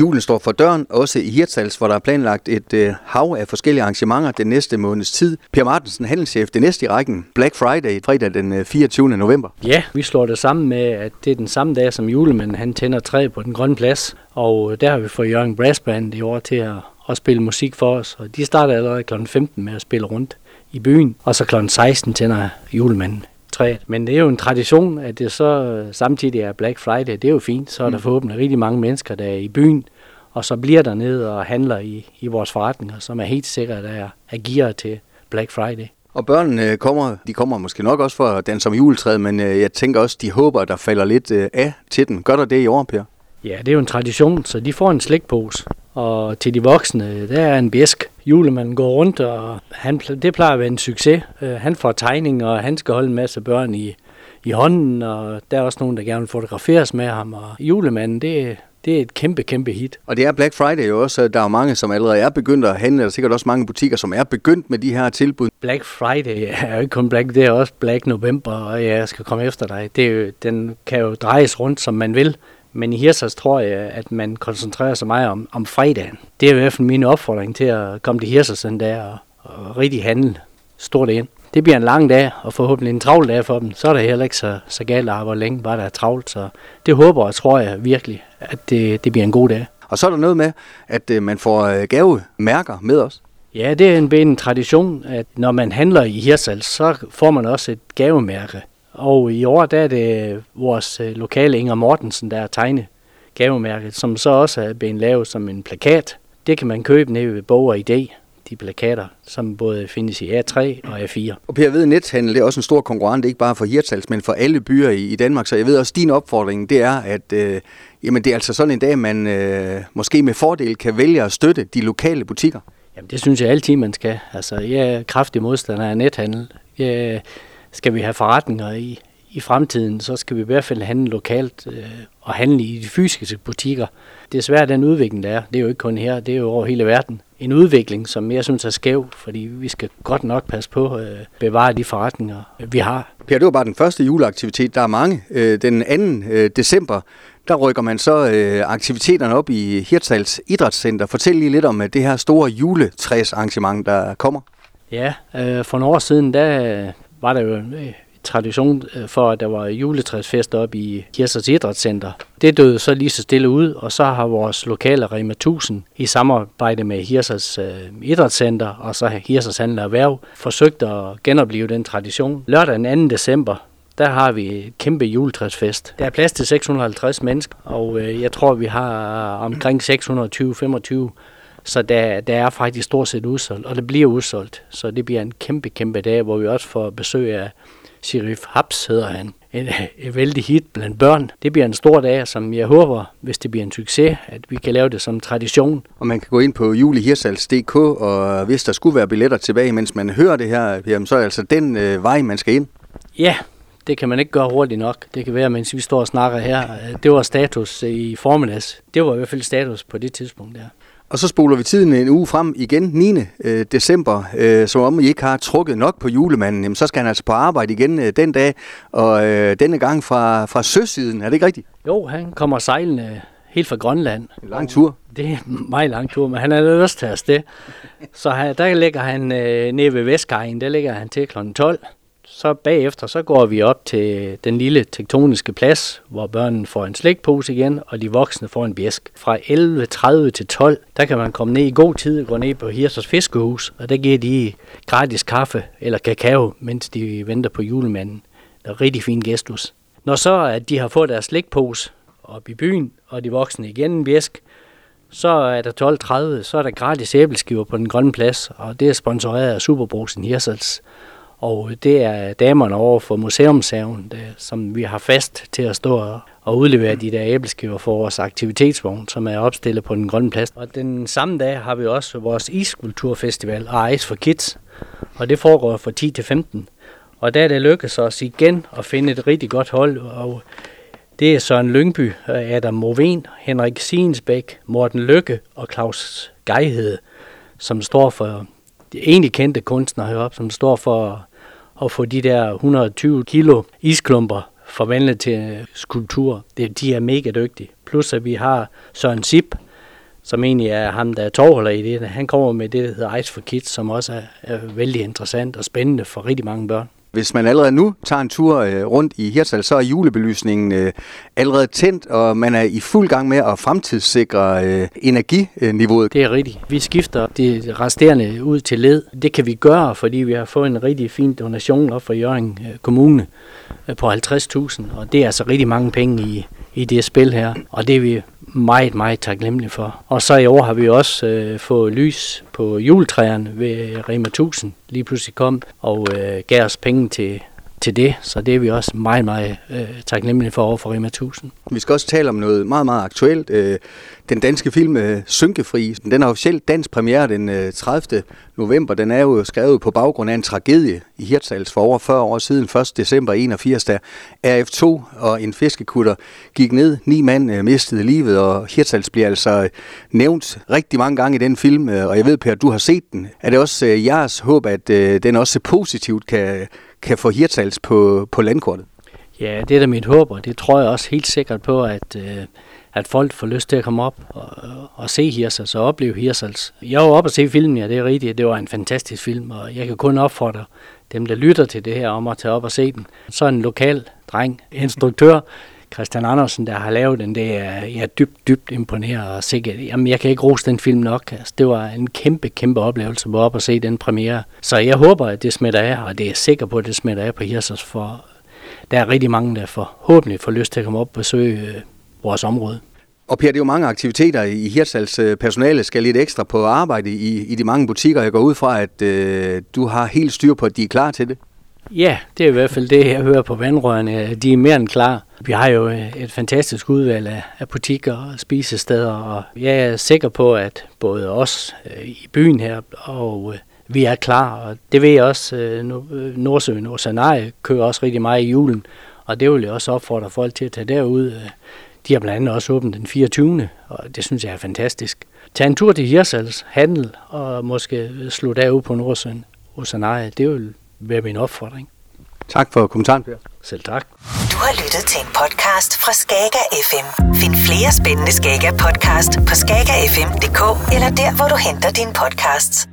Julen står for døren, også i Hirtshals, hvor der er planlagt et øh, hav af forskellige arrangementer den næste måneds tid. Per Martensen, handelschef, det næste i rækken, Black Friday, fredag den øh, 24. november. Ja, vi slår det sammen med, at det er den samme dag som julemanden, han tænder træ på den grønne plads. Og øh, der har vi fået Jørgen Brassband i år til at, at spille musik for os. Og de starter allerede kl. 15 med at spille rundt i byen, og så kl. 16 tænder julemanden træet. Men det er jo en tradition, at det så samtidig er Black Friday. Det er jo fint, så er der mm. forhåbentlig rigtig mange mennesker, der er i byen, og så bliver der ned og handler i, i vores forretninger, som er helt sikkert er, er gearet til Black Friday. Og børnene kommer, de kommer måske nok også for den som juletræet, men øh, jeg tænker også, de håber, der falder lidt øh, af til den. Gør der det i år, Per? Ja, det er jo en tradition, så de får en slikpose. Og til de voksne, der er en bæsk. Julemanden går rundt, og han, det plejer at være en succes. Uh, han får tegning, og han skal holde en masse børn i, i hånden, og der er også nogen, der gerne vil fotograferes med ham. Og julemanden, det, det er et kæmpe, kæmpe hit. Og det er Black Friday jo også. Der er mange, som allerede er begyndt at handle. Der er sikkert også mange butikker, som er begyndt med de her tilbud. Black Friday er jo ikke kun Black, det er også Black November, og jeg skal komme efter dig. Det er jo, den kan jo drejes rundt, som man vil. Men i Hirsals tror jeg, at man koncentrerer sig meget om, om fredagen. Det er i hvert fald min opfordring til at komme til Hirsals den dag og, og rigtig handle stort ind. Det bliver en lang dag, og forhåbentlig en travl dag for dem. Så er det heller ikke så, så galt at arbejde længe, bare der er travlt. Så det håber og tror jeg virkelig, at det, det bliver en god dag. Og så er der noget med, at øh, man får øh, gavemærker med os. Ja, det er en, en tradition, at når man handler i Hirsals, så får man også et gavemærke. Og i år der er det vores øh, lokale Inger Mortensen, der er tegnet gavemærket, som så også er blevet lavet som en plakat. Det kan man købe nede ved Bog og Idé, de plakater, som både findes i A3 og A4. Og Per, jeg ved, nethandel det er også en stor konkurrent, ikke bare for Hirtshals, men for alle byer i, i Danmark. Så jeg ved også, din opfordring, det er, at øh, jamen, det er altså sådan en dag, man øh, måske med fordel kan vælge at støtte de lokale butikker. Jamen, det synes jeg altid, man skal. Altså, jeg er kraftig modstander af nethandel. Jeg, skal vi have forretninger i, i fremtiden, så skal vi i hvert fald handle lokalt øh, og handle i de fysiske butikker. Det er svært, den udvikling, der er. Det er jo ikke kun her, det er jo over hele verden. En udvikling, som jeg synes er skæv, fordi vi skal godt nok passe på at øh, bevare de forretninger, vi har. Per, det var bare den første juleaktivitet. Der er mange. Øh, den 2. Øh, december, der rykker man så øh, aktiviteterne op i Hirtshals Idrætscenter. Fortæl lige lidt om øh, det her store juletræsarrangement, der kommer. Ja, øh, for nogle år siden, der var der jo en tradition øh, for, at der var juletræsfest op i Hirsers Idrætscenter. Det døde så lige så stille ud, og så har vores lokale Rema 1000 i samarbejde med Hirsers øh, Idrætscenter og så Hirsers Handel Erhverv forsøgt at genopleve den tradition. Lørdag den 2. december, der har vi et kæmpe juletræsfest. Der er plads til 650 mennesker, og øh, jeg tror, vi har omkring 620-25 så der, der er faktisk stort set udsolgt, og det bliver udsolgt. Så det bliver en kæmpe, kæmpe dag, hvor vi også får besøg af Sheriff Habs, hedder han. En, en vældig hit blandt børn. Det bliver en stor dag, som jeg håber, hvis det bliver en succes, at vi kan lave det som tradition. Og man kan gå ind på julehirsals.dk, og hvis der skulle være billetter tilbage, mens man hører det her, jamen, så er det altså den øh, vej, man skal ind. Ja, det kan man ikke gøre hurtigt nok. Det kan være, mens vi står og snakker her. Det var status i formiddags. Det var i hvert fald status på det tidspunkt der. Og så spoler vi tiden en uge frem igen, 9. Øh, december, øh, som om I ikke har trukket nok på julemanden, jamen, så skal han altså på arbejde igen øh, den dag, og øh, denne gang fra, fra søsiden, er det ikke rigtigt? Jo, han kommer sejlende helt fra Grønland. En lang tur. Det er en meget lang tur, men han er lyst til afsted. Så han, der ligger han øh, nede ved Vestkajen, der ligger han til kl. 12 så bagefter, så går vi op til den lille tektoniske plads, hvor børnene får en slikpose igen, og de voksne får en bjæsk. Fra 11.30 til 12, der kan man komme ned i god tid og gå ned på Hirsers Fiskehus, og der giver de gratis kaffe eller kakao, mens de venter på julemanden. Det er rigtig fin gestus. Når så at de har fået deres slikpose op i byen, og de voksne igen en bjæsk, så er der 12.30, så er der gratis æbleskiver på den grønne plads, og det er sponsoreret af Superbrugsen Hirsels. Og det er damerne over for museumshaven, der, som vi har fast til at stå og udlevere de der æbleskiver for vores aktivitetsvogn, som er opstillet på den grønne plads. Og den samme dag har vi også vores iskulturfestival og Ice for Kids, og det foregår fra 10 til 15. Og der er det lykkedes os igen at finde et rigtig godt hold, og det er Søren Lyngby, Adam Moven, Henrik Siensbæk, Morten Lykke og Claus Geihede, som står for de egentlig kendte kunstnere heroppe, som står for at få de der 120 kilo isklumper forvandlet til øh, skulptur. Det, de er mega dygtige. Plus at vi har Søren Sip, som egentlig er ham, der er tovholder i det. Han kommer med det, der hedder Ice for Kids, som også er, er vældig interessant og spændende for rigtig mange børn. Hvis man allerede nu tager en tur øh, rundt i Hirtshals, så er julebelysningen øh, allerede tændt, og man er i fuld gang med at fremtidssikre øh, energiniveauet. Det er rigtigt. Vi skifter de resterende ud til led. Det kan vi gøre, fordi vi har fået en rigtig fin donation op fra Jørgen øh, Kommune øh, på 50.000, og det er altså rigtig mange penge i, i det spil her, og det er vi meget, meget taknemmelig for. Og så i år har vi også øh, fået lys på juletræerne ved Rema 1000. Lige pludselig kom og øh, gav os penge til, til det, så det er vi også meget, meget øh, taknemmelige for over for Rema 1000. Vi skal også tale om noget meget, meget aktuelt. Øh, den danske film øh, Synkefri, den har officielt dansk premiere den øh, 30. november. Den er jo skrevet på baggrund af en tragedie i Hirtshals for over 40 år siden, 1. december 81, da RF2 og en fiskekutter gik ned. Ni mand øh, mistede livet, og Hirtshals bliver altså øh, nævnt rigtig mange gange i den film, øh, og jeg ved, Per, du har set den. Er det også øh, jeres håb, at øh, den også positivt kan, kan få Hirtals på, på landkortet? Ja, det er da mit håb, og det tror jeg også helt sikkert på, at, øh, at folk får lyst til at komme op og, og se Hirsals og opleve Hirsals. Jeg var oppe og se filmen, ja, det er rigtigt. Det var en fantastisk film, og jeg kan kun opfordre dem, der lytter til det her, om at tage op og se den. Så en lokal dreng, instruktør, Christian Andersen, der har lavet den, det er jeg er dybt, dybt imponeret og sikkert. Jamen, jeg kan ikke rose den film nok. Altså, det var en kæmpe, kæmpe oplevelse at gå op og se den premiere. Så jeg håber, at det smitter af, og det er sikker på, at det smitter af på Hirsers, for der er rigtig mange, der forhåbentlig får lyst til at komme op og besøge øh, vores område. Og Per, det er jo mange aktiviteter i Hirtshals. Øh, personale skal lidt ekstra på arbejde i, i de mange butikker. Jeg går ud fra, at øh, du har helt styr på, at de er klar til det. Ja, det er i hvert fald det, jeg hører på vandrørene. De er mere end klar. Vi har jo øh, et fantastisk udvalg af, butikker og spisesteder, og jeg er sikker på, at både os øh, i byen her og øh, vi er klar, og det ved jeg også, Nordsøen og Sanai kører også rigtig meget i julen, og det vil jeg også opfordre folk til at tage derud. De har blandt andet også åbent den 24. og det synes jeg er fantastisk. Tag en tur til Hirsals handel, og måske slutte af ud på Nordsøen og Det vil være min opfordring. Tak for kommentaren, Per. Selv tak. Du har lyttet til en podcast fra Skager FM. Find flere spændende Skager podcast på skagerfm.dk eller der, hvor du henter dine podcasts.